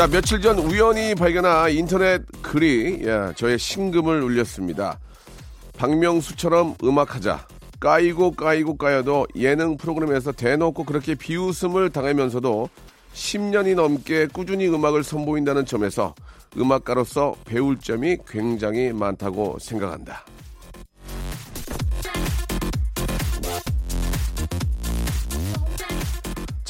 자, 며칠 전 우연히 발견한 인터넷 글이 예, 저의 심금을 울렸습니다. 박명수처럼 음악하자. 까이고 까이고 까여도 예능 프로그램에서 대놓고 그렇게 비웃음을 당하면서도 10년이 넘게 꾸준히 음악을 선보인다는 점에서 음악가로서 배울 점이 굉장히 많다고 생각한다.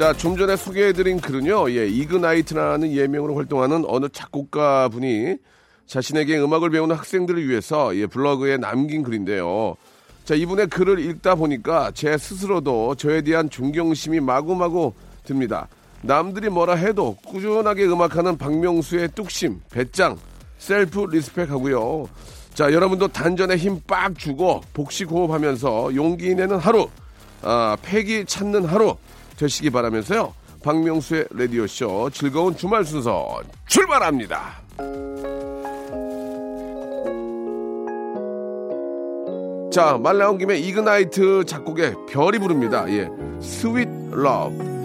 자, 좀 전에 소개해드린 글은요, 예, 이그나이트라는 예명으로 활동하는 어느 작곡가 분이 자신에게 음악을 배우는 학생들을 위해서 예, 블로그에 남긴 글인데요. 자, 이분의 글을 읽다 보니까 제 스스로도 저에 대한 존경심이 마구마구 듭니다. 남들이 뭐라 해도 꾸준하게 음악하는 박명수의 뚝심, 배짱, self respect 하고요. 자, 여러분도 단전에 힘 빡 주고 복식 호흡하면서 용기 내는 하루, 아, 패기 찾는 하루 되시기 바라면서요. 박명수의 라디오쇼 즐거운 주말 순서 출발합니다. 자, 말 나온 김에 이그나이트 작곡의 별이 부릅니다. 예. Sweet Love.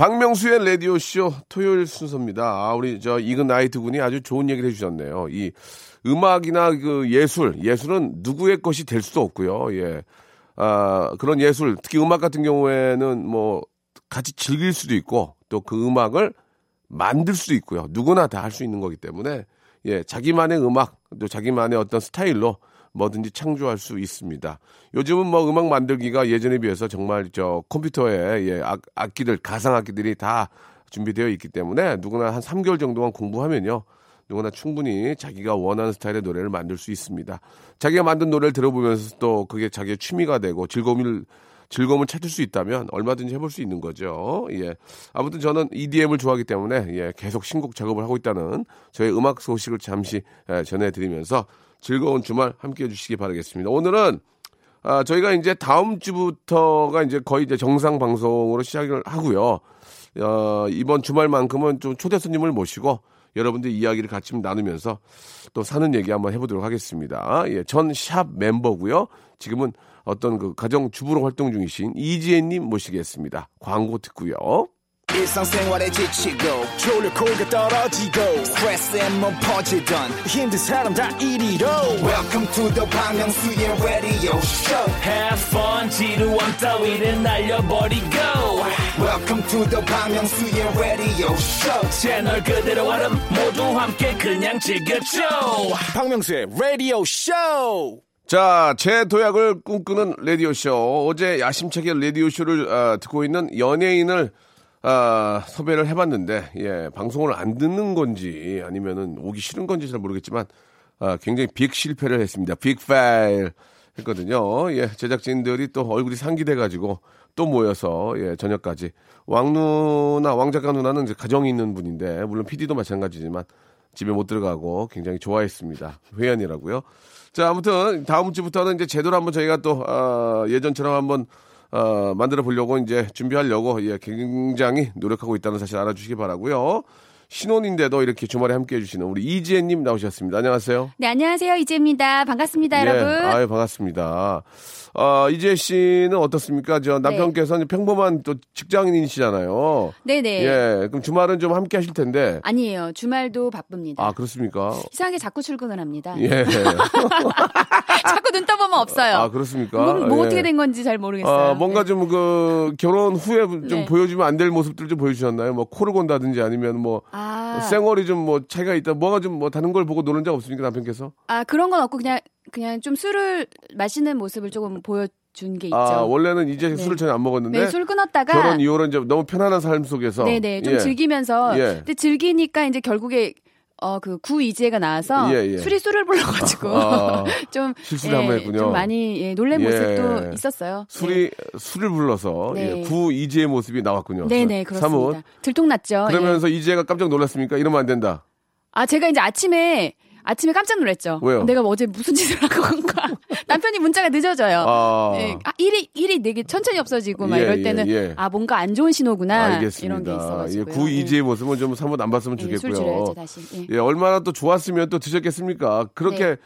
박명수의 라디오 쇼 토요일 순서입니다. 아, 우리 저 이그나이트 군이 아주 좋은 얘기를 해주셨네요. 이 음악이나 그 예술, 예술은 누구의 것이 될 수도 없고요. 예. 아, 그런 예술, 특히 음악 같은 경우에는 뭐 같이 즐길 수도 있고 또 그 음악을 만들 수도 있고요. 누구나 다 할 수 있는 거기 때문에 예, 자기만의 음악, 또 자기만의 어떤 스타일로 뭐든지 창조할 수 있습니다. 요즘은 뭐 음악 만들기가 예전에 비해서 정말 저 컴퓨터에 예, 악, 악기들, 가상 악기들이 다 준비되어 있기 때문에 누구나 한 3개월 정도만 공부하면요. 누구나 충분히 자기가 원하는 스타일의 노래를 만들 수 있습니다. 자기가 만든 노래를 들어보면서 또 그게 자기의 취미가 되고 즐거움을 즐거움을 찾을 수 있다면 얼마든지 해볼 수 있는 거죠. 예. 아무튼 저는 EDM을 좋아하기 때문에 예, 계속 신곡 작업을 하고 있다는 저의 음악 소식을 잠시 예, 전해드리면서 즐거운 주말 함께 해주시기 바라겠습니다. 오늘은 아, 저희가 이제 다음 주부터가 이제 거의 이제 정상 방송으로 시작을 하고요. 어, 이번 주말만큼은 좀 초대 손님을 모시고 여러분들 이야기를 같이 나누면서 또 사는 얘기 한번 해보도록 하겠습니다. 예, 전 샵 멤버고요. 지금은 어떤 그 가정 주부로 활동 중이신 이지혜님 모시겠습니다. 광고 듣고요. 일상생활에 지치고, 졸려 코가 떨어지고, 스트레스에 몸 퍼지던, 힘든 사람 다 이리로. welcome to the Bang Myung-soo's radio show Have fun, 지루함 따위를 날려버리고. welcome to the Bang Myung-soo's radio show 채널 그대로 얼음 모두 함께 그냥 즐겨줘. 박명수의 radio show 자, 제 도약을 꿈꾸는 라디오쇼. 어제 야심차게 라디오쇼를 아, 듣고 있는 연예인을 아, 섭외를 해봤는데, 예, 방송을 안 듣는 건지 아니면은 오기 싫은 건지 잘 모르겠지만, 아, 굉장히 빅 실패를 했습니다. 빅 파일 했거든요. 예, 제작진들이 또 얼굴이 상기돼가지고 또 모여서, 예, 저녁까지. 왕 누나, 왕 작가 누나는 이제 가정이 있는 분인데, 물론 PD도 마찬가지지만, 집에 못 들어가고 굉장히 좋아했습니다. 회원이라고요. 자, 아무튼 다음 주부터는 이제 제대로 한번 저희가 또 어, 예전처럼 한번 어, 만들어 보려고 이제 준비하려고 예, 굉장히 노력하고 있다는 사실 알아주시기 바라고요. 신혼인데도 이렇게 주말에 함께 해주시는 우리 이지혜님 나오셨습니다. 안녕하세요. 네, 안녕하세요. 이지입니다. 반갑습니다, 예, 여러분. 아유, 반갑습니다. 아, 이지혜 씨는 어떻습니까? 저 남편께서는 평범한 또 직장인이시잖아요. 네. 네네. 예, 그럼 주말은 좀 함께 하실 텐데. 아니에요. 주말도 바쁩니다. 아, 그렇습니까? 이상하게 자꾸 출근을 합니다. 예. 자꾸 눈 떠보면 없어요. 아, 그렇습니까? 뭐, 뭐 예. 어떻게 된 건지 잘 모르겠어요. 아, 뭔가 네. 좀그 결혼 후에 좀 네. 보여주면 안 될 모습들 좀 보여주셨나요? 뭐 코를 곤다든지 아니면 뭐 아, 쌩얼이 좀 뭐 차이가 있다. 뭐가 좀 뭐 다른 걸 보고 노는 적 없습니까 남편께서? 아, 그런 건 없고 그냥 그냥 좀 술을 마시는 모습을 조금 보여 준 게 있죠. 아 원래는 이제 네. 술을 전혀 안 먹었는데 네, 술 끊었다가 결혼 이후로 이제 너무 편안한 삶 속에서 네네 좀 예. 즐기면서 예. 근데 즐기니까 이제 결국에 어그 구이지혜가 나와서 예, 예. 술이 술을 불러가지고 아, 좀 실수를 한번 했군요. 좀 많이 예, 놀란 예. 모습도 있었어요. 술이 술을 불러서 네. 예, 구 이지의 모습이 나왔군요. 네, 네 사뭇. 그렇습니다. 들통났죠. 예. 그러면서 이지혜가 깜짝 놀랐습니까? 이러면 안 된다. 아, 제가 이제 아침에, 아침에 깜짝 놀랐죠. 왜요? 내가 뭐 어제 무슨 짓을 한 건가. 남편이 문자가 늦어져요. 아, 예, 아, 일이, 일이 되게 천천히 없어지고 막 예, 이럴 예, 때는, 예. 아, 뭔가 안 좋은 신호구나. 이런 게 알겠습니다. 예, 있어가지고. 구 이지의 모습은 좀 사뭇 안 봤으면 예, 술 좋겠고요. 다시. 예. 예, 얼마나 또 좋았으면 또 드셨겠습니까? 그렇게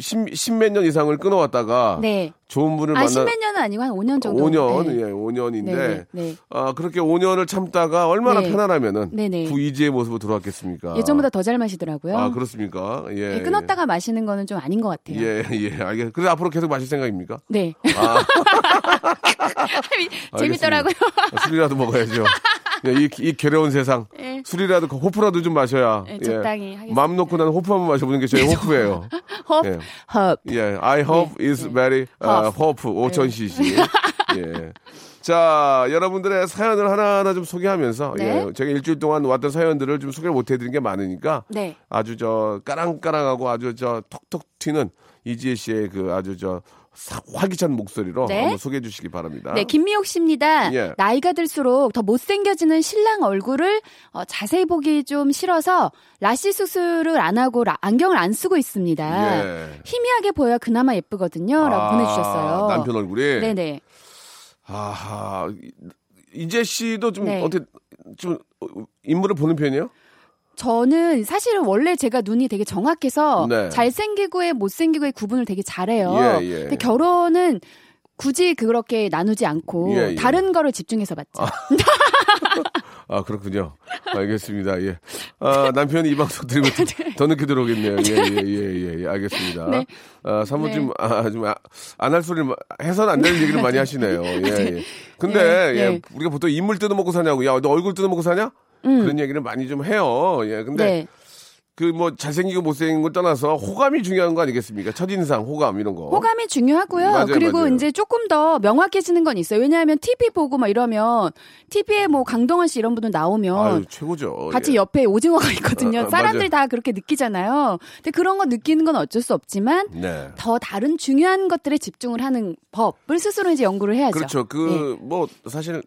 십몇 년 이상을 끊어왔다가 네. 좋은 분을 아, 만나 십몇 년은 아니고 한 5년 정도. 5년, 네. 예, 5년인데 네, 네. 아, 그렇게 5년을 참다가 얼마나 네. 편안하면은 네, 네. 구 이지의 모습으로 들어왔겠습니까? 예전보다 더 잘 마시더라고요. 아, 그렇습니까? 예. 예, 끊었다가 마시는 거는 좀 아닌 것 같아요. 예, 예, 알겠. 그래서 앞으로 계속 마실 생각입니까? 네. 아, 재밌더라고요. 알겠습니다. 술이라도 먹어야죠. 예, 이, 이 괴로운 세상. 예. 술이라도 호프라도 좀 마셔야. 예, 적당히 하겠습니다. 마음 놓고 나는 호프 한번 마셔보는 게 저희 호프예요. 홉, 예. 헙. 예, I hope 예, is 예. very uh, Hope. hope 5000cc. 예. 자, 여러분들의 사연을 하나하나 좀 소개하면서 네. 예, 제가 일주일 동안 왔던 사연들을 좀 소개를 못 해드린 게 많으니까 네. 아주 저 까랑까랑하고 아주 저 톡톡 튀는 이지혜 씨의 그 아주 저 사- 활기찬 목소리로 네. 한번 소개해 주시기 바랍니다. 네, 김미옥 씨입니다. 예. 나이가 들수록 더 못생겨지는 신랑 얼굴을 어, 자세히 보기 좀 싫어서 라시 수술을 안 하고 라- 안경을 안 쓰고 있습니다. 예. 희미하게 보여야 그나마 예쁘거든요. 라고 아, 보내주셨어요. 남편 얼굴이. 네네. 아하. 이재 씨도 좀 네. 어떻게 좀 인물을 보는 편이에요? 저는 사실은 원래 제가 눈이 되게 정확해서 네. 잘생기고의 못생기고의 구분을 되게 잘해요. 예, 예. 근데 결혼은 굳이 그렇게 나누지 않고 예, 예. 다른 거를 집중해서 봤죠. 아, 그렇군요. 알겠습니다. 예. 아, 남편이 이 방송 들으면 더, 더 늦게 들어오겠네요. 예, 예, 예, 예, 예. 알겠습니다. 네. 아, 사뭇 네. 좀, 아, 좀, 아, 안할 소리를, 마- 해서는 안 되는 얘기를 많이 하시네요. 예, 예. 근데, 예, 예, 예. 우리가 보통 인물 뜯어먹고 사냐고, 야, 너 얼굴 뜯어먹고 사냐? 그런 얘기를 많이 좀 해요. 예, 근데, 음. 네. 그 뭐, 잘생기고 못생긴 걸 떠나서 호감이 중요한 거 아니겠습니까? 첫인상, 호감, 이런 거. 호감이 중요하고요. 맞아요, 그리고 맞아요. 이제 조금 더 명확해지는 건 있어요. 왜냐하면 TV 보고 막 이러면 TV에 뭐 강동원 씨 이런 분들 나오면 아유, 최고죠. 같이 예. 옆에 오징어가 있거든요. 아, 아, 사람들이 맞아요. 다 그렇게 느끼잖아요. 근데 그런 거 느끼는 건 어쩔 수 없지만 네. 더 다른 중요한 것들에 집중을 하는 법을 스스로 이제 연구를 해야죠. 그렇죠. 그 네. 뭐 사실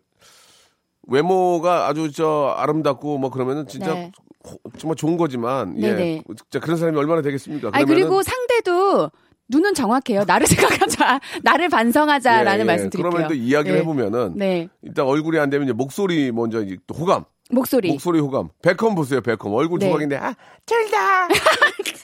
외모가 아주 저 아름답고 뭐 그러면은 진짜 네. 호- 정말 좋은 거지만 예. 네네. 진짜 그런 사람이 얼마나 되겠습니까? 그러면은 그리고 상대도 눈은 정확해요. 나를 생각하자, 나를 반성하자라는 예, 예. 말씀 드릴게요. 그러면 또 이야기를 네. 해보면은 네 일단 얼굴이 안 되면 이제 목소리 먼저 이제 또 호감, 목소리. 목소리 호감. 백컴 보세요, 백컴 얼굴 네. 조각인데 아 둘다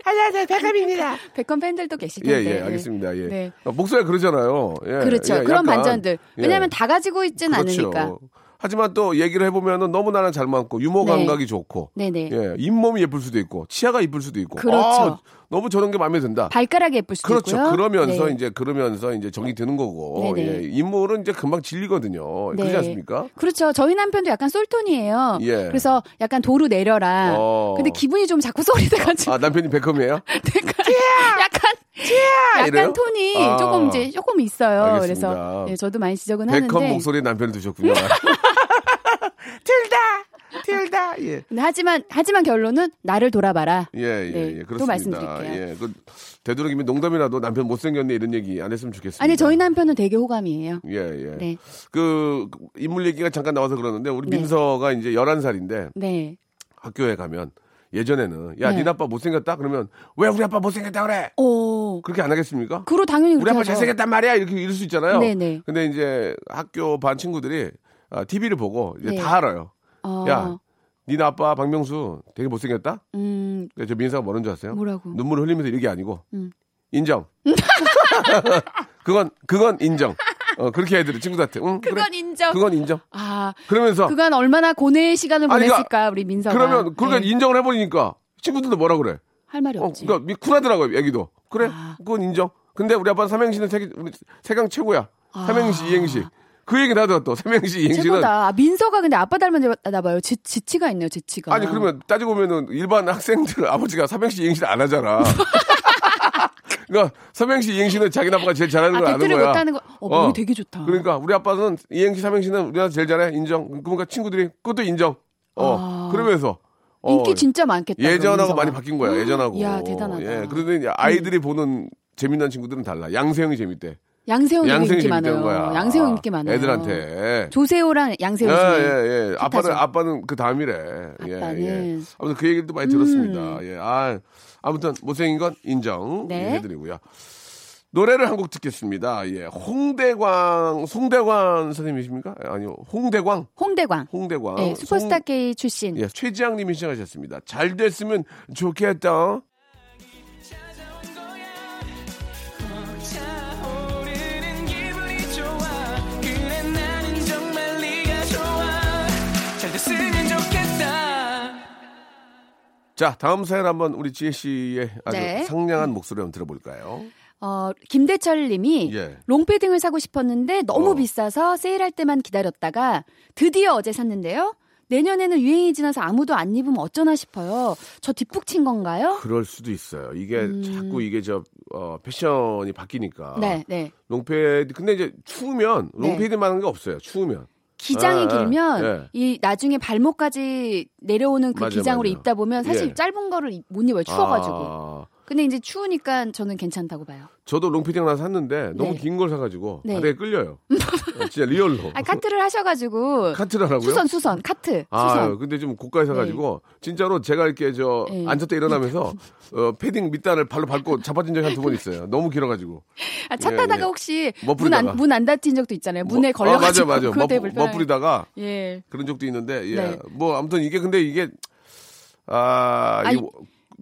안녕하세요, 백컴입니다. 백컴 팬들도 계실 예. 예, 알겠습니다. 예. 네. 어, 목소리가 그러잖아요. 예, 그렇죠. 예, 그런 약간, 반전들. 예. 왜냐하면 다 가지고 있진 그렇죠. 않으니까. 하지만 또 얘기를 해보면은 너무 나랑 잘 맞고 유머 네. 감각이 좋고 네네. 예, 잇몸이 예쁠 수도 있고 치아가 이쁠 수도 있고 그렇죠. 아, 너무 저런 게 마음에 든다. 발가락이 예쁠 수도 그렇죠. 있고요. 그러면서 네. 이제 그러면서 이제 정이 드는 거고. 예, 인물은 이제 금방 질리거든요. 네. 그렇지 않습니까? 그렇죠. 저희 남편도 약간 솔톤이에요. 예. 그래서 약간 도루 내려라. 어. 근데 기분이 좀 자꾸 소리 돼가지고 아 남편이 백컴이에요? 약간 약간 이래요? 톤이 아. 조금 이제 조금 있어요. 알겠습니다. 그래서 네, 저도 많이 지적은 백컴 하는데. 목소리에 남편을 두셨군요. 둘 다, 둘다. 예. 하지만 하지만 결론은 나를 돌아봐라. 예, 예, 네, 예. 또 그렇습니다. 말씀드릴게요. 예. 그 되도록이면 농담이라도 남편 못생겼네 이런 얘기 안 했으면 좋겠습니다. 아니 저희 남편은 되게 호감이에요. 예, 예. 네. 그 인물 얘기가 잠깐 나와서 그러는데 우리 네. 민서가 이제 11살인데 네. 학교에 가면 예전에는 야, 네. 니네 아빠 못생겼다? 그러면 왜 우리 아빠 못생겼다 그래? 오. 그렇게 안 하겠습니까? 그로 당연히 우리 아빠 하죠. 잘생겼단 말이야 이렇게 이럴 수 있잖아요. 네네. 근데 이제 학교 반 친구들이 아, TV를 보고 이제 네. 다 알아요. 어. 야, 니네 아빠 박명수 되게 못생겼다? 음, 그러니까 저 민사가 뭐라는 줄 아세요? 뭐라고? 눈물 흘리면서 이게 아니고 음. 인정. 그건 그건 인정. 어 그렇게 애들이 친구들한테. 응, 그건 그래. 인정. 그건 인정. 아, 그러면서 그간 얼마나 고뇌의 시간을 아니, 보냈을까 우리 민서가. 그러면 그러니까 네. 인정을 해버리니까 친구들도 뭐라 그래. 할 말이 어, 없지. 그러니까 미- 쿨하더라고요, 애기도. 그래, 아. 그건 인정. 근데 우리 아빠는 삼행시는 세, 우리 세강 최고야. 아. 삼행시, 이행시. 그 얘기를 하더라 또. 삼행시, 이행시는. 최고다. 아, 민서가 근데 아빠 닮았나 봐요. 지, 지치가 있네요, 지치가. 아니, 그러면 따지고 보면은 일반 학생들 아버지가 삼행시, 이행시를 안 하잖아. 그러니까 삼행시, 이행시는 자기 아빠가 제일 잘하는 아, 걸 아는 팩트를 거야. 못하는 거. 어, 어. 되게 좋다. 그러니까 우리 아빠는 이행시, 삼행시는 우리나라 제일 잘해. 인정. 그러니까 친구들이 그것도 인정. 어. 아. 그러면서. 어, 인기 진짜 많겠다. 예전하고. 많이 바뀐 거야, 예전하고. 이야, 대단하다. 예, 그런데 아이들이 보는 재미난 친구들은 달라. 양세형이 재밌대. 양세형 양세형이 인기 많아요. 거야. 양세형 아, 인기 많아요. 애들한테. 조세호랑 양세형 예, 중에 예, 예. 아빠는. 아빠는 그 다음이래. 예, 아빠는. 음. 예. 아무튼 그 얘기도 많이 들었습니다. 예. 아, 아무튼 못생긴 건 인정 네. 예, 해드리고요. 노래를 한 곡 듣겠습니다. 예. 홍대광, 송대관 선생님이십니까? 아니요. 홍대광? 홍대광. 홍대광. 네, 슈퍼스타 송- K 출신. 예, 최지향 님이 시작하셨습니다. 잘 됐으면 좋겠다. 자, 다음 사연 한번 우리 지혜 씨의 아주 네. 상냥한 목소리 한번 들어볼까요? 어, 김대철 님이 예. 롱패딩을 사고 싶었는데 너무 어. 비싸서 세일할 때만 기다렸다가 드디어 어제 샀는데요. 내년에는 유행이 지나서 아무도 안 입으면 어쩌나 싶어요. 저 뒷북 친 건가요? 그럴 수도 있어요. 이게 자꾸 이게 저 어, 패션이 바뀌니까. 음. 네, 네. 롱패드 근데 이제 추우면 네. 롱패드만한 게 없어요. 추우면. 기장이 아, 길면 예. 이 나중에 발목까지 내려오는 그 맞아, 기장으로 맞아. 입다 보면 사실 예. 짧은 거를 입- 못 입어요. 추워가지고. 아, 근데 이제 추우니까 저는 괜찮다고 봐요. 저도 롱패딩 하나 샀는데 너무 네. 긴걸 사가지고 네. 바닥에 끌려요. 어, 진짜 리얼로. 아, 커트를 하셔가지고. 커트를 하라고요? 수선, 수선, 커트. 아, 수선. 근데 좀 고가에 사가지고 진짜로 제가 이렇게 저 네. 앉았다 일어나면서 어, 패딩 밑단을 발로 밟고 자빠진 적이 한 두 번 있어요. 너무 길어가지고. 아, 차 예, 타다가 예. 혹시 문. 안, 문 안 닫힌 적도 있잖아요. 문에 뭐- 걸려가지고. 아, 맞아, 맞아. 멋. 멋부리다가 예. 그런 적도 있는데 예. 네. 뭐 아무튼 이게 근데 이게 아 아니- 이거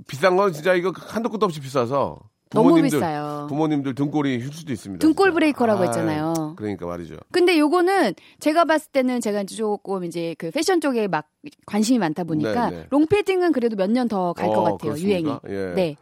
비싼 건 진짜 이거 한도 끝도 없이 비싸서 너무 부모님들 비싸요. 부모님들 등골이 휠 수도 있습니다. 등골. 브레이커라고 아, 했잖아요. 그러니까 말이죠. 근데 요거는 제가 봤을 때는 제가 조금 이제 그 패션 쪽에 막 관심이 많다 보니까 네, 네. 롱패딩은 그래도 몇 년 더 갈것 어, 같아요. 유행이. 그렇습니까? 예. 네.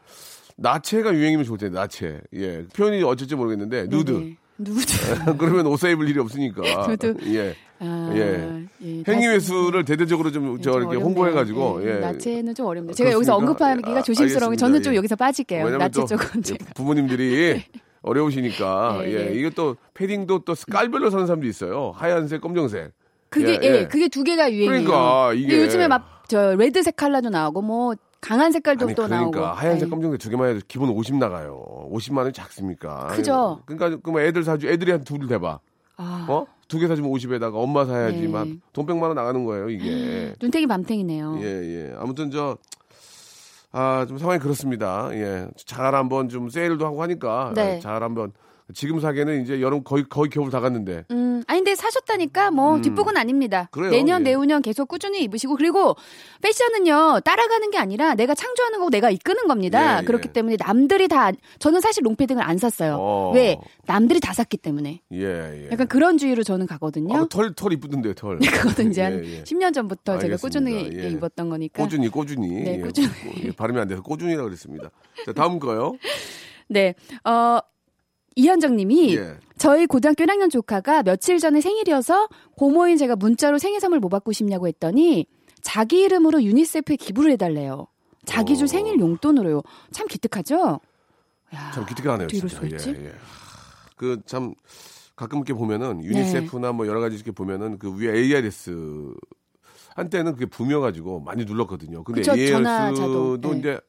나체가 유행이면 좋을 텐데 나체. 예. 표현이 어쩔지 모르겠는데 누드. 네 네. 누드. 그러면 옷 입을 일이 없으니까. 누드. 예. 아, 예. 예. 행위회수를 대대적으로 좀저좀 이렇게 어렵네요. 홍보해 가지고 예, 예. 나체는 좀 어렵네요. 제가 여기서 그렇습니까? 언급하기가 아, 조심스러운 게. 저는 좀 예. 여기서 빠질게요. 나체 또 쪽은 예, 제가. 부모님들이 어려우시니까 네, 예 네. 이게 또 패딩도 또 깔별로 사는 사람도 있어요 하얀색 검정색 그게 예, 예, 예. 그게 두 개가 유행이에요. 그러니까 이게- 요즘에 막 저 레드색 컬러도 나오고 뭐 강한 색깔도 아니 또 그러니까 나오고. 하얀색 예. 검정색 두 개만 해도 기본 50 나가요 50만 원이 작습니까 그죠. 그러니까 그럼 애들 사주 애들이 한 둘을 대봐 아, 어 두 개 사주면 50에다가 엄마 사야지 네. 막돈 100만 원 나가는 거예요 이게 눈탱이 밤탱이네요. 예, 예. 아무튼 저, 아, 좀 상황이 그렇습니다. 예. 잘 한번 좀 세일도 하고 하니까. 네. 아, 잘 한번. 지금 사기에는 이제 여름 거의, 거의 겨울 다 갔는데. 음, 아니 근데 사셨다니까 뭐 뒷북은 아닙니다. 그래요, 내년 예. 내후년 계속 꾸준히 입으시고 그리고 패션은요 따라가는 게 아니라 내가 창조하는 거고 내가 이끄는 겁니다. 예, 그렇기 예. 때문에 남들이 다 저는 사실 롱패딩을 안 샀어요. 어. 왜 남들이 다 샀기 때문에 예, 예. 약간 그런 주의로 저는 가거든요. 아, 털, 털 이쁘던데요, 털. 그거는 이제 한 예, 예. 10년 전부터 제가 꾸준히 알겠습니다. 예. 입었던 거니까. 꼬준이, 꼬준이. 네, 예, 꾸준히. 예, 발음이 안 돼서 꼬준이라고 그랬습니다. 자, 다음 거요. 네. 어, 이현정 님이 예. 저희 고등학교 1학년 조카가 며칠 전에 생일이어서 고모인 제가 문자로 생일 선물 뭐 받고 싶냐고 했더니 자기 이름으로 유니세프에 기부를 해달래요. 자기 줄 어. 생일 용돈으로요. 참 기특하죠? 야, 참 기특하네요, 이럴 진짜. 있지? 예, 예. 그참 가끔 이렇게 보면은 네. 유니세프나 뭐 여러 가지 이렇게 보면은 그 위에 ARS 한때는 그게 붐이어가지고 많이 눌렀거든요. 근데 그쵸, 전화 ARS도 자동. 네. 이제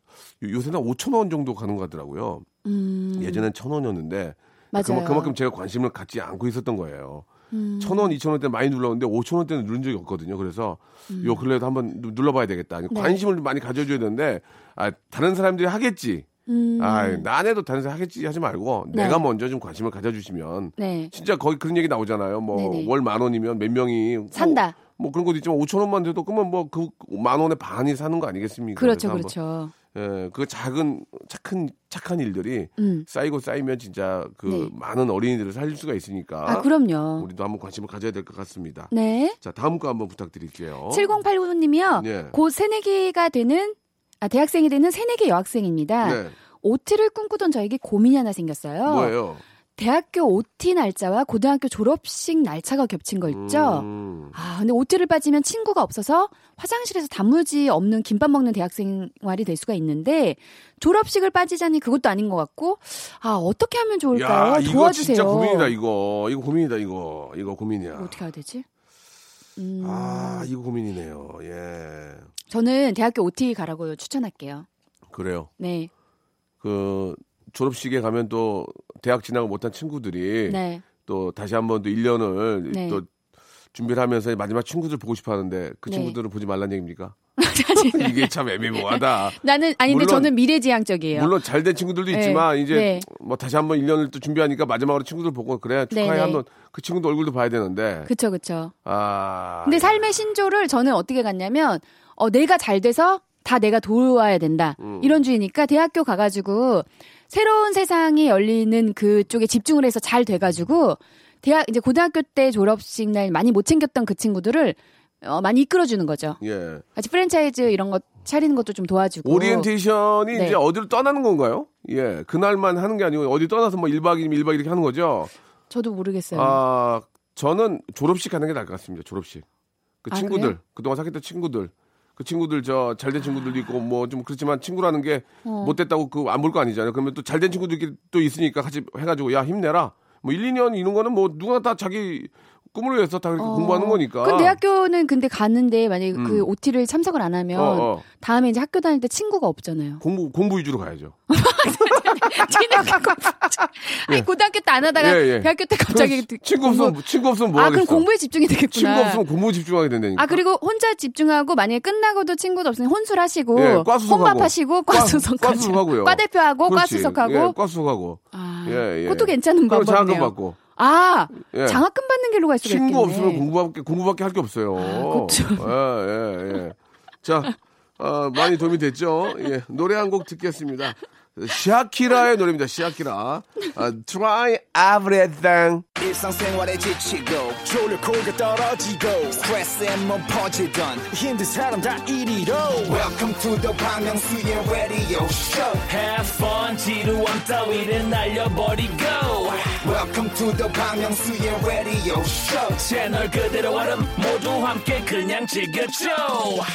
요새는 5천 원 정도 가는 것 같더라고요. 음, 예전엔 천 원이었는데 맞아요. 그만, 그만큼 제가 관심을 갖지 않고 있었던 거예요. 음. 천 원, 이천 원대 많이 눌렀는데 오천 원대는 누른 적이 없거든요. 그래서 요 근래에도 한번 누- 눌러봐야 되겠다. 음. 네. 관심을 많이 가져줘야 되는데 아, 다른 사람들이 하겠지. 음, 아, 나네도 다른 사람 하겠지 하지 말고 네. 내가 먼저 좀 관심을 가져주시면 네. 진짜 거의 그런 얘기 나오잖아요. 뭐. 월 만 원이면 몇 명이 후- 산다. 뭐 그런 것도 있지만 5천 원만 돼도 그러면 뭐 그 만 원의 반이 사는 거 아니겠습니까? 그렇죠, 그렇죠. 예, 그 작은 착한 착한 일들이 음. 쌓이고 쌓이면 진짜 그 네. 많은 어린이들을 살릴 수가 있으니까 아, 그럼요. 우리도 한번 관심을 가져야 될 것 같습니다. 네. 자, 다음 거 한번 부탁드릴게요. 7089 님이요. 예. 곧 새내기가 되는 아 대학생이 되는 새내기 여학생입니다. 네. OT를 꿈꾸던 저에게 고민이 하나 생겼어요. 뭐예요? 대학교 OT 날짜와 고등학교 졸업식 날짜가 겹친 거 있죠. 음, 아, 근데 OT를 빠지면 친구가 없어서 화장실에서 단무지 없는 김밥 먹는 대학 생활이 될 수가 있는데 졸업식을 빠지자니 그것도 아닌 것 같고 아 어떻게 하면 좋을까요? 야, 이거 도와주세요. 진짜 고민이다 이거. 이거 고민이다 이거. 이거 고민이야. 어떻게 해야 되지? 음, 아, 이거 고민이네요. 예. 저는 대학교 OT 가라고 추천할게요. 그래요. 네, 그 졸업식에 가면 또 대학 진학을 못한 친구들이 네. 또 다시 한번 또 1년을 네. 또 준비를 하면서 마지막 친구들 보고 싶어 하는데 그 네. 친구들을 보지 말라는 얘기입니까? 이게 참 애매모호하다. 나는 아니 근데 물론- 저는 미래지향적이에요. 물론 잘 된 친구들도 네. 있지만 이제 네. 뭐 다시 한번 1년을 또 준비하니까 마지막으로 친구들 보고 그래 축하해 네, 네. 한번 그 친구도 얼굴도 봐야 되는데 그쵸 그쵸. 아 근데 삶의 신조를 저는 어떻게 갔냐면 어 내가 잘 돼서 다 내가 도와야 된다 음. 이런 주의니까 대학교 가 가지고 새로운 세상이 열리는 그쪽에 집중을 해서 잘 돼가지고 대학 이제 고등학교 때 졸업식 날 많이 못 챙겼던 그 친구들을 어, 많이 이끌어주는 거죠. 예 같이 프랜차이즈 이런 거 차리는 것도 좀 도와주고. 오리엔테이션이 네. 이제 어디로 떠나는 건가요? 예 그날만 하는 게 아니고 어디 떠나서 뭐 1박 2일 1박 이렇게 하는 거죠. 저도 모르겠어요. 아 저는 졸업식 가는 게 나을 것 같습니다. 졸업식 그 아, 친구들 그래요? 그동안 사귀었던 친구들 그 친구들 저 잘된 친구들도 있고 뭐 좀 그렇지만 친구라는 게 어. 못됐다고 그 안 볼 거 아니잖아요. 그러면 또 잘된 친구들끼리 또 있으니까 같이 해가지고 야 힘내라. 뭐 1, 2년 이런 거는 뭐 누구나 다 자기 꿈을 위해서 다 그렇게 어. 공부하는 거니까. 그 대학교는 근데 가는데 만약에 음. 그 OT를 참석을 안 하면 어, 어. 다음에 이제 학교 다닐 때 친구가 없잖아요. 공부 공부 위주로 가야죠. 아니 고등학교 때 안 하다가 예, 예. 대학교 때 갑자기 그럼 친구 없으면 친구 없으면 뭐 아 하겠어. 그럼 공부에 집중이 되겠구나. 친구 없으면 공부 집중하게 된다니까. 아 그리고 혼자 집중하고 만약에 끝나고도 친구도 없으면 혼술하시고 예. 혼밥하시고 과수석 과- 과수석하고요. 과대표하고. 과수석하고 예, 과수석하고. 아, 예, 예. 그것도 괜찮은 방법이네요. 받고. 아 예. 장학금 받는 길로 갈 수가 친구 있겠네. 없으면 공부밖에 공부밖에 할 게 없어요. 아, 그쵸. 예, 예, 예. 자, 어, 많이 도움이 됐죠? 예, 노래 한 곡 듣겠습니다. 시아키라의 노래입니다. 시아키라. 아, try everything. 일상생활에 지치고, 졸려 코가 떨어지고, 스트레스에 몸 퍼지던, 힘든 사람 다 이리로. welcome to the Bang Myung-soo's radio show Have fun 지루함 따위를 날려버리고 welcome to the Bang Myung-soo's radio show 채널 그대로 얼음 모두 함께 그냥 즐겨줘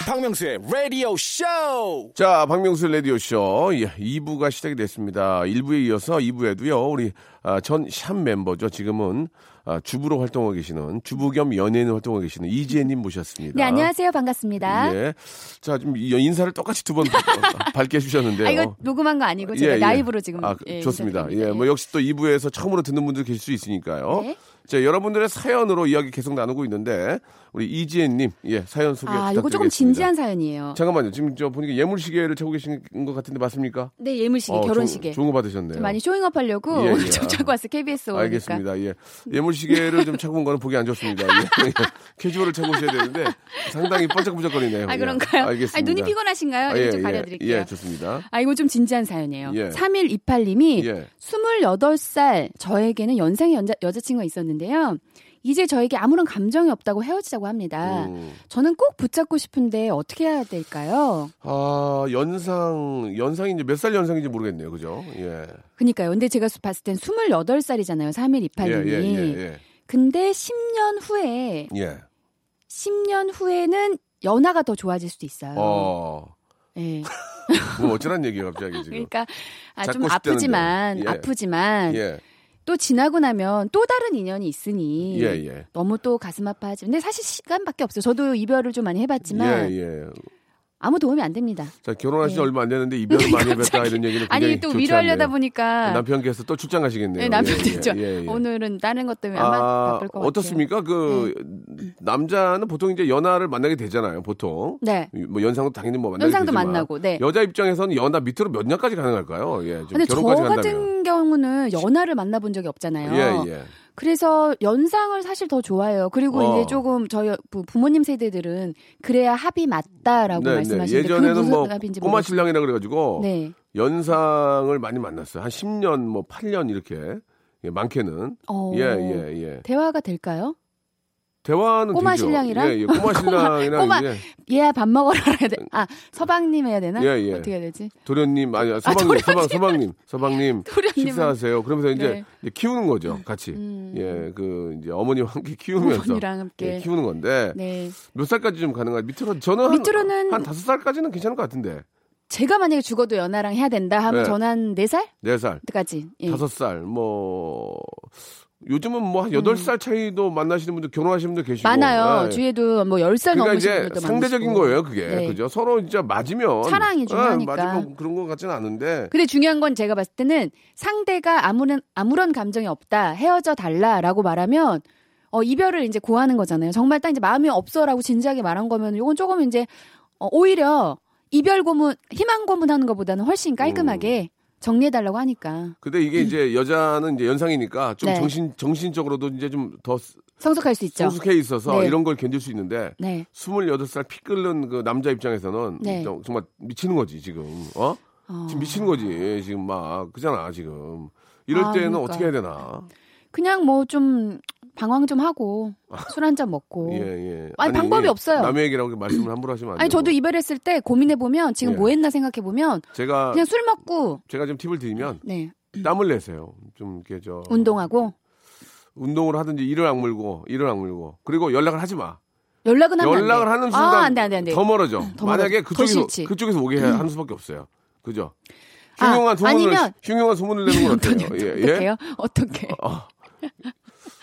박명수의 radio show 자, 박명수 라디오 쇼. 예, 2부가 시작이 됐습니다. 1부에 이어서 2부에도요, 우리, 아, 전샵 멤버죠. 지금은, 아, 주부로 활동하고 계시는, 주부 겸 연예인 활동하고 계시는 이지혜님 모셨습니다. 네 안녕하세요 반갑습니다. 예. 자, 좀이 인사를 똑같이 두 번 밝게 해주셨는데요. 아 이거 녹음한 거 아니고 제가 라이브로 지금 아, 예, 좋습니다. 예, 뭐 역시 또 2부에서 처음으로 듣는 분들 계실 수 있으니까요. 네. 자, 여러분들의 사연으로 이야기 계속 나누고 있는데 우리 이지혜님, 예, 사연 소개 아 부탁드리겠습니다. 이거 조금 진지한 사연이에요. 잠깐만요. 지금 저 보니까 예물시계를 차고 계신 것 같은데 맞습니까? 네 예물시계 어, 결혼시계. 좋은, 좋은 거 받으셨네요. 많이 showing up 하려고 예, 오늘 예. 좀 차고 왔어요. KBS 오니까. 알겠습니다. 예. 예물시계를 좀 차고 온 거는 보기 안 좋습니다. 예. 캐주얼을 차고 오셔야 되는데 상당히 번쩍번쩍거리네요. 아 예. 알겠습니다. 알겠습니다. 아니, 눈이 피곤하신가요? 아, 이거 좀 가려드릴게요. 예, 좋습니다. 아, 이거 좀 진지한 사연이에요. 예. 3128님이 예. 28살 저에게는 연상의 여자, 여자친구가 있었는데 요. 이제 저에게 아무런 감정이 없다고 헤어지자고 합니다. 음. 저는 꼭 붙잡고 싶은데 어떻게 해야 될까요? 아, 연상, 연상인지 몇 살 연상인지 모르겠네요. 그죠? 예. 그니까요. 근데 제가 봤을 땐 28살이잖아요. 3128님이. 예, 예, 예, 예. 근데 10년 후에, 예. 10년 후에는 연하가 더 좋아질 수도 있어요. 어. 예. 뭐 어쩌란 얘기예요, 갑자기 지금. 그러니까 아, 좀. 아프지만 예. 아프지만 예. 또 지나고 나면 또 다른 인연이 있으니 예, 예. 너무 또 가슴 아파하지. 근데 사실 시간밖에 없어요. 저도 이별을 좀 많이 해봤지만 예, 예. 아무 도움이 안 됩니다. 자, 결혼하신 지 네. 얼마 안 됐는데 이별을 많이 해봤다 이런 얘기는 아니 또 위로하려다 않네요. 보니까 남편께서 또 출장 가시겠네요. 네, 남편 예, 됐죠. 예, 예, 예. 오늘은 다른 것 때문에 아마 아, 바쁠 것 같아요. 어떻습니까? 그 남자는 보통 이제 연하를 만나게 되잖아요. 보통. 네. 뭐 연상도 당연히 뭐 만나게 연상도 되지만 만나고, 네. 여자 입장에서는 연하 밑으로 몇 년까지 가능할까요? 예. 좀 근데 저 결혼까지 간다면. 같은 경우는 연하를 만나본 적이 없잖아요. 예, 예. 그래서 연상을 사실 더 좋아해요. 그리고 어. 이제 조금 저희 부- 부모님 세대들은 그래야 합이 맞다라고 말씀하시는데 예전에는 그 무슨 뭐 합인지 꼬마. 신랑이라 그래가지고 네. 연상을 많이 만났어요. 한 10년, 뭐 8년 이렇게 예, 많게는 어. 예, 예, 예. 대화가 될까요? 대화는 꼬마 되죠. 신랑이랑? 예, 예. 꼬마 신랑이랑 꼬마- 이제 얘야 밥 먹으러 가야 돼. 아 서방님 해야 되나? 예, 예. 어떻게 해야 되지? 도련님 아니 서방님 서방 서방님 서방님 도련님은- 식사하세요. 그러면서 이제, 네. 키우는 거죠, 같이. 음. 예, 그 이제 어머니와 함께 키우면서 어머니랑 함께. 예, 키우는 건데 네. 몇 살까지 좀 가능한? 밑으로 저는 한, 밑으로는- 한 다섯 살까지는 괜찮을 것 같은데 제가 만약에 죽어도 연하랑 해야 된다 하면 네. 저는 한 4살? 네 살, 까지. 예. 다섯 살, 뭐 요즘은 뭐한 여덟 살 차이도 만나시는 분들 결혼하시는 분들 계시고 음. 많아요. 예. 주위에도 뭐 10살 그러니까 넘으신 이제 분들도 상대적인 많으시고. 거예요, 그게. 네. 그죠? 서로 진짜 맞으면. 사랑이 예, 중요하니까. 맞으면 그런 것 같지는 않은데. 근데 중요한 건 제가 봤을 때는 상대가 아무런 아무런 감정이 없다 헤어져 달라라고 말하면 어 이별을 이제 고하는 거잖아요. 정말 딱 이제 마음이 없어라고 진지하게 말한 거면 이건 조금 이제 어, 오히려 이별 고문 희망 고문하는 것보다는 훨씬 깔끔하게 정리해 달라고 하니까 근데 이게 이제 여자는 이제 연상이니까 좀 네. 정신, 정신적으로도 이제 좀 더 성숙할 수 있죠. 성숙해 있어서 네. 이런 걸 견딜 수 있는데. 네. 28살 피 끓는 그 남자 입장에서는 네. 정- 정말 미치는 거지, 지금. 어? 어. 지금 미치는 거지, 지금 막. 그잖아, 지금. 이럴 아, 때는 그러니까. 어떻게 해야 되나. 그냥 뭐 좀 방황 좀 하고 술 한 잔 먹고 예, 예. 아니, 방법이 없어요. 남의 얘기라고 말씀을 함부로 하시면 안 돼요. 아니 저도 이별했을 때 고민해 보면 지금 예. 뭐 했나 생각해 보면 제가, 그냥 술 먹고 제가 좀 팁을 드리면 네 땀을 내세요. 좀 이렇게 저. 운동하고 운동을 하든지 이를 악물고, 이를 악물고. 그리고 연락을 하지 마. 연락은 하면 연락을. 하는 순간 아, 안 돼, 안 돼, 안 돼. 더 멀어져. 더 만약에 멀어져. 더 그쪽에서. 그쪽에서 오게 해- 하는 수밖에 없어요. 그죠? 아, 흉흉한 소문을 아니면- 흉흉한 소문을 내는 건 어때요? 예, 예. 어떻게?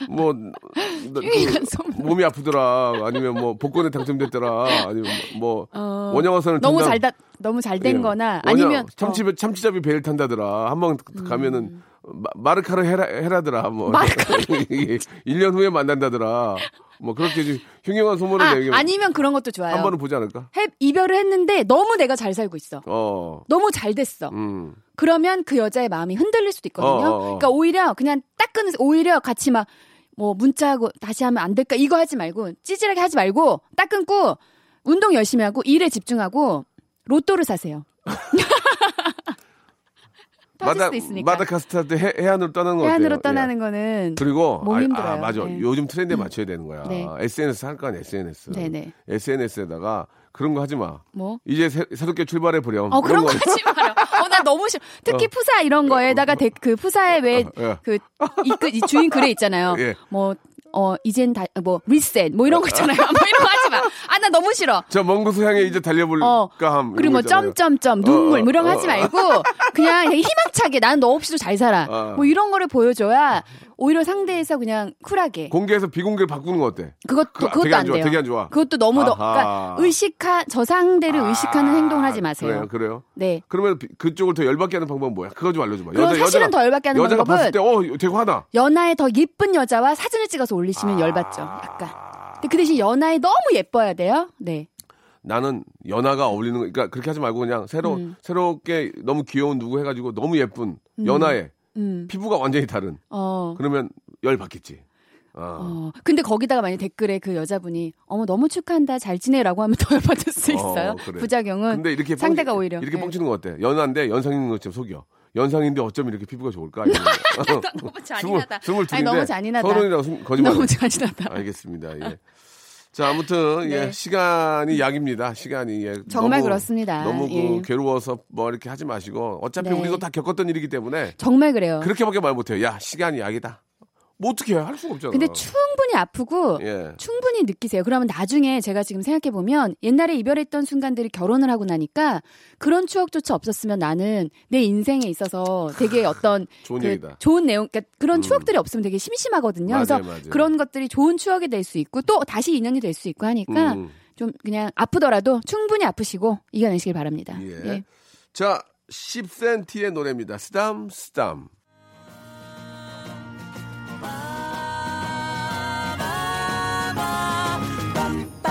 뭐 그. 몸이 아프더라. 아니면 뭐 복권에 당첨됐더라. 아니면 뭐 어, 원양어선을 너무 탄다- 잘 다, 너무 잘된 예. 거나 아니면 참치 어, 참치잡이 배를 탄다더라. 한 번 가면은 마, 마르카르 헤라, 헤라더라. 뭐 음. 마르카르. 1년 후에 만난다더라. 뭐 그렇게 좀 흉흉한 소문을 아, 내면 아니면 그런 것도 좋아요. 한 번은 보지 않을까? 해- 이별을 했는데 너무 내가 잘 살고 있어. 어. 너무 잘 됐어. 음. 그러면 그 여자의 마음이 흔들릴 수도 있거든요. 어, 어, 어. 그러니까 오히려 그냥 딱 끊으세요. 오히려 같이 막 뭐 문자하고 다시 하면 안 될까 이거 하지 말고 찌질하게 하지 말고 딱 끊고 운동 열심히 하고 일에 집중하고 로또를 사세요. 마다. 마다카스타르 해, 해안으로 떠나는 거 해안으로 어때요? 떠나는 예. 거는 그리고 몸이 아, 힘들어요. 아, 맞아. 네. 요즘 트렌드에 맞춰야 되는 거야. 네. SNS 할 거 아니야, SNS. 네네 SNS에다가 그런 거 하지 마. 뭐 이제 새, 새롭게 출발해 보렴. 어 그런 거 하지 마요. 어나 너무 싫어. 특히 푸사 이런 거에다가 데, 그 푸사에 예. 왜그 이 주인 글에 있잖아요. 예. 뭐 어 이젠 다 뭐 리셋 뭐 이런 거 있잖아요. 뭐 이런 거 하지 마. 아 나 너무 싫어. 저 먼 곳을 향해 이제 달려볼까 어 함. 그리고 뭐. 점점점 눈물 어, 어, 뭐 이런 거 어, 하지 어. 말고 그냥 희망차게 나는 너 없이도 잘 살아. 어. 뭐 이런 거를 보여줘야 오히려 상대에서 그냥 쿨하게. 공개해서 비공개를 바꾸는 거 어때? 그것도 그거 그것도 되게 안안 좋아, 돼요. 되게 안 좋아. 그것도 너무 너. 그러니까 의식하 저 상대를 의식하는 아, 행동을 하지 마세요. 그래요, 그래요. 네. 그러면 비- 그쪽을 더 열받게 하는 방법은 뭐야? 그거 좀 알려줘봐. 그럼 사실은 더 열받게 하는 여자가 방법은 봤을 때, 어, 되게 화나. 연하에 더 예쁜 여자와 사진을 찍어서 올리시면 아. 열받죠. 약간. 근데 그 대신 연하에 너무 예뻐야 돼요. 네. 나는 연하가 어울리는 거, 그러니까 그렇게 하지 말고 그냥 새로, 음. 새롭게 너무 귀여운 누구 해가지고 너무 예쁜 연하에 음. 피부가 완전히 다른. 어. 그러면 열 받겠지. 아. 어. 근데 거기다가 만약 댓글에 그 여자분이 어머 너무 축하한다 잘 지내라고 하면 더 열받을 수 있어요. 어, 그래. 부작용은 근데 이렇게 상대가 뻥치- 오히려 이렇게 네. 뻥치는 거 어때? 연하인데 연상인 것처럼 속여. 연상인데 어쩜 이렇게 피부가 좋을까? 너무 잔인하다. 스물 아니, 너무 잔인하다. 서른이라고 숨- 거짓말. 너무 잔인하다. 알겠습니다. 예. 자, 아무튼 예, 네. 시간이 약입니다. 시간이 예. 정말 너무, 그렇습니다. 너무 그 예. 괴로워서 뭐 이렇게 하지 마시고 어차피 네. 우리도 다 겪었던 일이기 때문에 정말 그래요. 그렇게밖에 말 못해요. 야, 시간이 약이다. 뭐 어떻게 해? 할 수가 없잖아. 근데 충분히 아프고 예. 충분히 느끼세요. 그러면 나중에 제가 지금 생각해 보면 옛날에 이별했던 순간들이 결혼을 하고 나니까 그런 추억조차 없었으면 나는 내 인생에 있어서 되게 어떤 좋은 그 얘기다. 좋은 내용, 그러니까 그런 음. 추억들이 없으면 되게 심심하거든요. 맞아요, 그래서 맞아요. 그런 것들이 좋은 추억이 될 수 있고 또 다시 인연이 될 수 있고 하니까 음. 좀 그냥 아프더라도 충분히 아프시고 이겨내시길 바랍니다. 예. 예. 자, 10cm의 노래입니다. 스담 스담.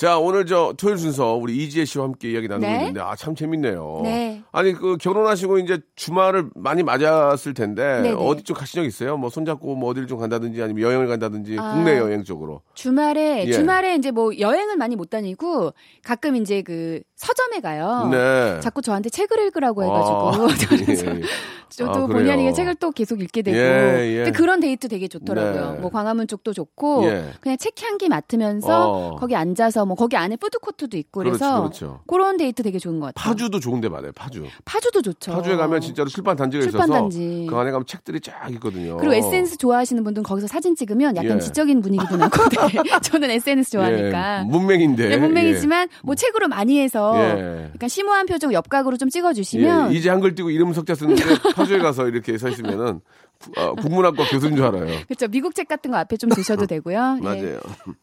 자, 오늘 저 토요일 순서 우리 이지혜 씨와 함께 이야기 나누고 네. 있는데 아, 참 재밌네요. 네. 아니, 그 결혼하시고 이제 주말을 많이 맞았을 텐데 네네. 어디 좀 가신 적 있어요? 뭐 손잡고 뭐 어디를 좀 간다든지 아니면 여행을 간다든지 아. 국내 여행 쪽으로. 주말에 예. 주말에 이제 뭐 여행은 많이 못 다니고 가끔 이제 그 서점에 가요. 네. 자꾸 저한테 책을 읽으라고 해 가지고 아, 그래서 예, 예. 저도 아, 본의? 아니게 책을 또 계속 읽게 되고 예, 예. 근데 그런 데이트 되게 좋더라고요. 네. 뭐 광화문 쪽도 좋고 예. 그냥 책 향기 맡으면서 어. 거기 앉아서 뭐 거기 안에 푸드코트도 있고 그래서 그렇죠, 그렇죠. 그런 데이트 되게 좋은 것 같아요. 파주도 좋은데 말이에요. 파주. 파주도 좋죠. 파주에 가면 진짜로 출판 단지가 출판 있어서 단지. 그 안에 가면 책들이 쫙 있거든요. 그리고 SNS 좋아하시는 분들은 거기서 사진 찍으면 약간 예. 지적인 분위기도 나고 네. 저는 SNS 좋아하니까 예, 문맹인데. 네, 문맹이지만 뭐 책으로 많이 해서 예. 약간 심오한 표정 옆각으로 좀 찍어주시면 예, 이제 한글 떼고 이름 석자 쓰는데 파주에 가서 이렇게 서 있으면은 구- 어, 국문학과 교수인 줄 알아요. 그렇죠 미국 책 같은 거 앞에 좀 두셔도 되고요. 예, 맞아요.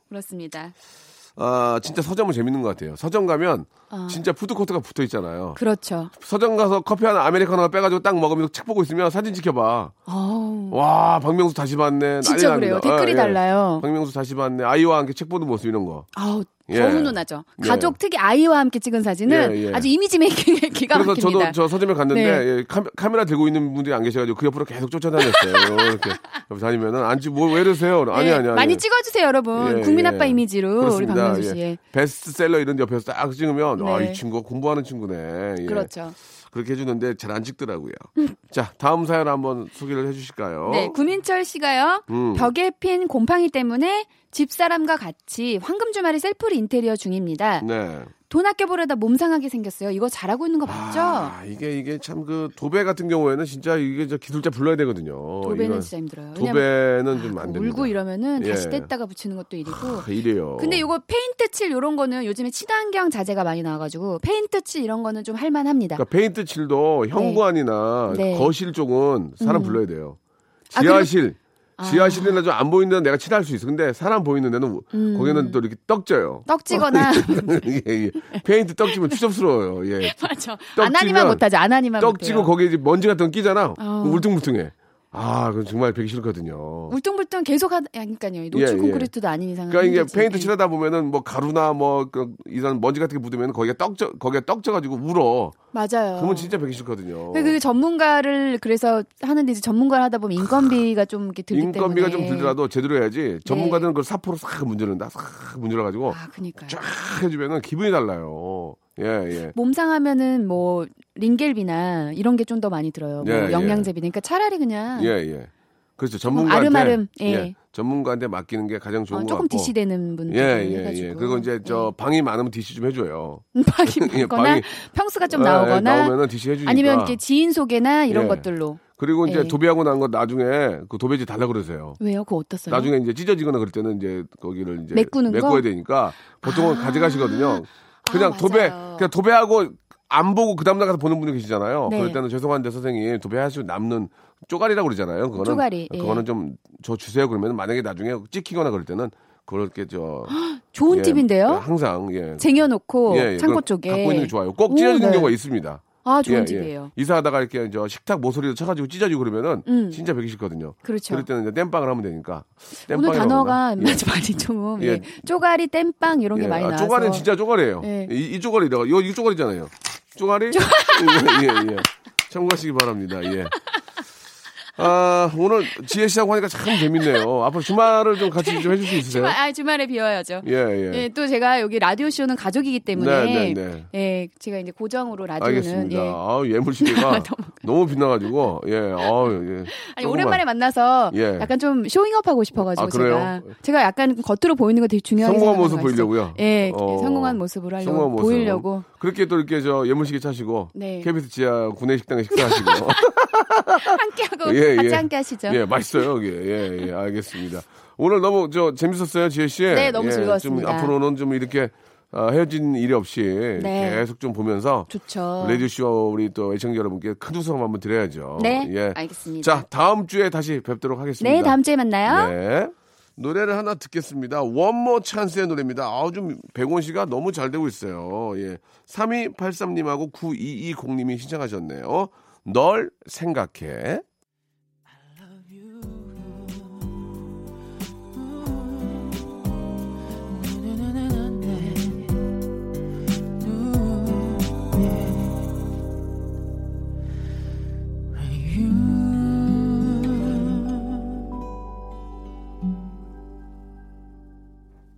그렇습니다. 아, 진짜 서점은 재밌는 것 같아요. 서점 가면 어. 진짜 푸드코트가 붙어 있잖아요. 그렇죠. 서점 가서 커피 하나 아메리카노 하나 빼가지고 딱 먹으면서 책 보고 있으면 사진 찍혀봐. 어우, 와, 박명수 다시 봤네. 진짜 그래요. 납니다. 댓글이 예, 예. 달라요. 박명수 다시 봤네. 아이와 함께 책 보는 모습 이런 거. 아우 예. 더 훈훈하죠. 예. 가족 특히 아이와 함께 찍은 사진은 예, 예. 아주 이미지 메이킹 기가 그래서 막힙니다. 저도 저 서점에 갔는데 네. 예, 카, 메라 들고 있는 분들이 안 계셔가지고 그 옆으로 계속 쫓아다녔어요. 이렇게 옆에 다니면은 안지 뭐왜 이러세요? 아니 예, 아니 아니. 많이 찍어주세요, 여러분. 예, 국민 예. 아빠 이미지로 그렇습니다. 우리 박명수 씨. 예. 베스트셀러 이런 데 옆에서 딱 찍으면 아, 네. 이 친구가 공부하는 친구네. 예. 그렇죠. 그렇게 해주는데 잘 안 찍더라고요. 자, 다음 사연 한번 소개를 해주실까요? 네, 구민철 씨가요. 음. 벽에 핀 곰팡이 때문에 집사람과 같이 황금 주말이 셀프 인테리어 중입니다. 네. 돈 아껴보려다 몸 상하게 생겼어요. 이거 잘하고 있는 거 맞죠? 아, 이게 이게 참 그 도배 같은 경우에는 진짜 이게 저 기술자 불러야 되거든요. 도배는 진짜 힘들어요. 도배는 좀 안 됩니다. 울고 이러면은 다시 예. 뗐다가 붙이는 것도 일이고. 아, 이래요. 근데 이거 페인트 칠 이런 거는 요즘에 친환경 자재가 많이 나와가지고 페인트 칠 이런 거는 좀 할만합니다. 그러니까 페인트 칠도 현관이나 네. 거실 쪽은 사람 음. 불러야 돼요. 아, 지하실, 아. 지하실이나 좀안 보이는 데는 내가 칠할 수 있어. 근데 사람 보이는 데는 음. 거기는 또 이렇게 떡져요. 떡지거나 예, 예. 페인트 떡지면 추접스러워요. 예. 맞죠. 떡 안 하느니만 못하죠. 안 하느니만 떡지고. 거기에 먼지 같은 거 끼잖아. 어. 울퉁불퉁해. 아, 그건 정말 뵈기 싫거든요. 울퉁불퉁 계속 하니까요. 노출 예, 예. 콘크리트도 아닌 이상은. 그러니까 이게 힘들지. 페인트 예. 칠하다 보면은 뭐 가루나 뭐 그, 이런 먼지 같은 게 묻으면 거기가 떡져 거기가 떡져가지고 울어. 맞아요. 그러면 진짜 뵈기 싫거든요. 근데 그 전문가를 그래서 하는데 이제 전문가를 하다 보면 인건비가 좀 이렇게 들기 인건비가 때문에 좀 들더라도 제대로 해야지. 전문가들은 그걸 사포로 싹 문지른다. 싹 문질러가지고 아, 그니까요. 쫙 해주면은 기분이 달라요. 예, 예. 몸 상하면은 뭐 링겔비나 이런 게 좀 더 많이 들어요. 뭐 예, 예. 영양제비. 그러니까 차라리 그냥 예, 예. 그렇죠. 전문가한테 알음알음, 예. 전문가한테 맡기는 게 가장 좋은 어, 것 조금 같고. 디시되는 분들 예, 예, 해가지고. 예. 그리고 이제 저 방이 많으면 디시 좀 해줘요. 방이 예, 많거나 방이- 평수가 좀 예, 나오거나 나오면은 디시 해주니까. 아니면 이렇게 지인 소개나 이런 예. 것들로. 그리고 이제 예. 도배하고 난 거 나중에 그 도배지 달라 그러세요. 왜요? 그거 어따 써요? 나중에 이제 찢어지거나 그럴 때는 이제 거기를 이제 메꾸는 거? 메꿔야 되니까 보통은 아. 가져가시거든요. 그냥 아, 도배. 그냥 도배하고 안 보고 그 다음날 가서 보는 분이 계시잖아요. 네. 그럴 때는 죄송한데 선생님 도배하시고 남는 쪼가리라고 그러잖아요. 그거는 쪼가리, 예. 그거는 좀 저 주세요. 그러면 만약에 나중에 찍히거나 그럴 때는 그렇게 저 좋은 예, 팁인데요? 항상 예. 쟁여놓고 예, 예. 창고 쪽에. 갖고 있는 게 좋아요. 꼭 오, 찢어지는 네. 경우가 있습니다. 아, 좋은 예, 예. 팁이에요. 이사하다가 이렇게 저 식탁 모서리로 쳐가지고 찢어지고 그러면은 음. 진짜 배기 싫거든요. 그렇죠. 그럴 때는 이제 땜빵을 하면 되니까. 오늘 단어가? 예. 많이 좀 예. 예. 쪼가리, 땜빵 이런 게 예. 많이 아, 나와서. 쪼가리는 진짜 쪼가리예요. 예. 이, 이 쪼가리라고 이거 이 쪼가리잖아요. 쪼가리? 예, 예, 예. 참고하시기 바랍니다. 예. 아, 오늘 지혜 씨하고 하니까 참 재밌네요. 앞으로 주말을 좀 같이 좀 해줄 수 있으세요? 주말, 아, 주말에 비워야죠. 예, 예. 예, 또 제가 여기 라디오 쇼는 가족이기 때문에 네, 네, 네. 예, 제가 이제 고정으로 라디오는 알겠습니다. 예. 아, 예물시계가 너무 빛나가지고, 예, 아우, 예. 아니 조금만. 오랜만에 만나서 예. 약간 좀 showing up 하고 싶어가지고 아, 그래요? 제가 제가 약간 겉으로 보이는 거 되게 중요하게 성공한 생각하는 모습? 보이려고요? 예, 어. 성공한 모습을 하려고 성공한 모습. 보이려고 그렇게 또 이렇게 저 예물시계 차시고, 네. KBS 지하 구내식당에 식사하시고. 함께 하고 예, 같이 예. 함께 하시죠. 예, 맛있어요, 이게. 예, 예, 알겠습니다. 오늘 너무 저 재밌었어요, 지혜 씨. 네, 너무 예, 즐거웠습니다. 좀 앞으로는 좀 이렇게 아, 헤어진 일이 없이 네. 계속 좀 보면서 좋죠. 라디오 쇼 우리 또 애청자 여러분께 큰 웃음 한번 드려야죠. 네, 예. 알겠습니다. 자, 다음 주에 다시 뵙도록 하겠습니다. 네, 다음 주에 만나요. 네. 노래를 하나 듣겠습니다. 원모 찬스의 노래입니다. 아우, 좀, 백원 씨가 너무 잘 되고 있어요. 예. 3283님하고 9220님이 신청하셨네요. 널 생각해.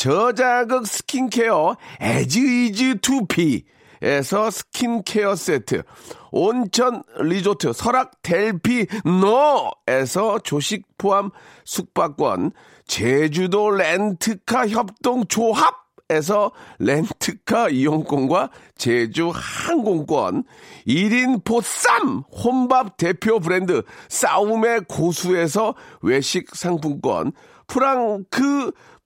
저자극 스킨케어 에즈이즈투비에서 스킨케어 세트, 온천 리조트 설악 델피노에서 조식 포함 숙박권, 제주도 렌트카 협동 조합 에서 렌트카 이용권과 제주 항공권, 1인 보쌈 혼밥 대표 브랜드 싸움의 고수에서 외식 상품권, 프랑크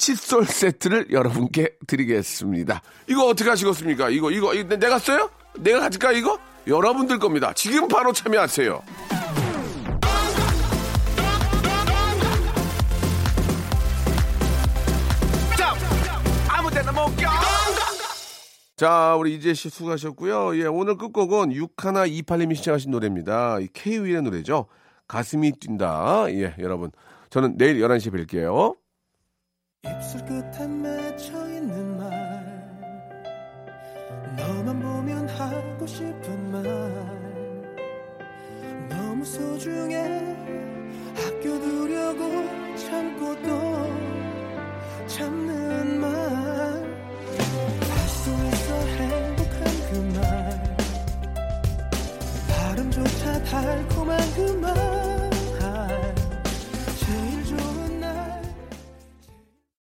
칫솔 세트를 여러분께 드리겠습니다. 이거 어떻게 하시겠습니까? 이거, 이거, 이거 내가 써요? 내가 가질까, 이거? 여러분들 겁니다. 지금 바로 참여하세요. 자, 우리 이재 씨 수고하셨고요. 예, 오늘 끝곡은 6128님이 시청하신 노래입니다. 이 K-윌의 노래죠. 가슴이 뛴다. 예, 여러분. 저는 내일 11시에 뵐게요. 입술 끝에 맺혀 있는 말. 너만 보면 하고 싶은 말. 너무 소중해. 아껴두려고 참고 도 참는 말 할 수 있어 행복한 그 말. 발음조차 달콤한 그말.